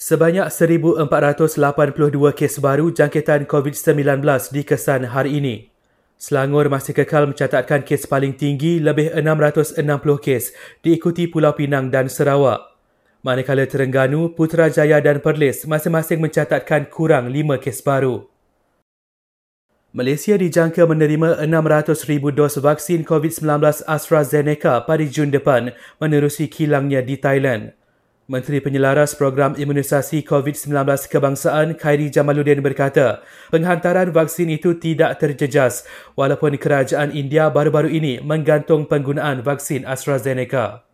Sebanyak 1,482 kes baru jangkitan COVID-19 dikesan hari ini. Selangor masih kekal mencatatkan kes paling tinggi lebih 660 kes diikuti Pulau Pinang dan Sarawak. Manakala Terengganu, Putrajaya dan Perlis masing-masing mencatatkan kurang 5 kes baru. Malaysia dijangka menerima 600,000 dos vaksin COVID-19 AstraZeneca pada Jun depan menerusi kilangnya di Thailand. Menteri Penyelaras Program Imunisasi COVID-19 Kebangsaan Khairi Jamaluddin berkata, penghantaran vaksin itu tidak terjejas walaupun kerajaan India baru-baru ini menggantung penggunaan vaksin AstraZeneca.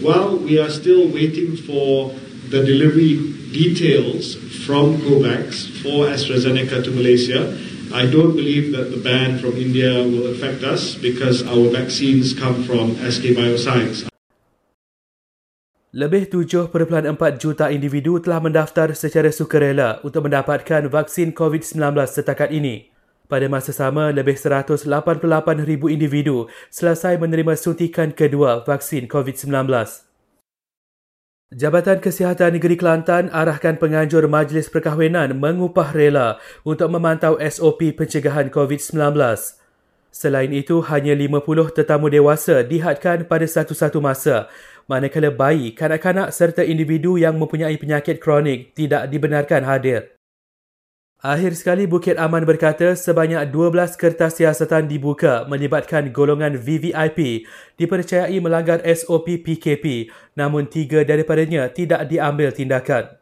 While we are still waiting for the delivery details from COVAX for AstraZeneca to Malaysia, I don't believe that the ban from India will affect us because our vaccines come from SK Bioscience. Lebih 7.4 juta individu telah mendaftar secara sukarela untuk mendapatkan vaksin COVID-19 setakat ini. Pada masa sama, lebih 188,000 individu selesai menerima suntikan kedua vaksin COVID-19. Jabatan Kesihatan Negeri Kelantan arahkan penganjur Majlis Perkahwinan mengupah rela untuk memantau SOP pencegahan COVID-19. Selain itu, hanya 50 tetamu dewasa dihadkan pada satu-satu masa manakala bayi, kanak-kanak serta individu yang mempunyai penyakit kronik tidak dibenarkan hadir. Akhir sekali Bukit Aman berkata sebanyak 12 kertas siasatan dibuka melibatkan golongan VVIP dipercayai melanggar SOP PKP namun tiga daripadanya tidak diambil tindakan.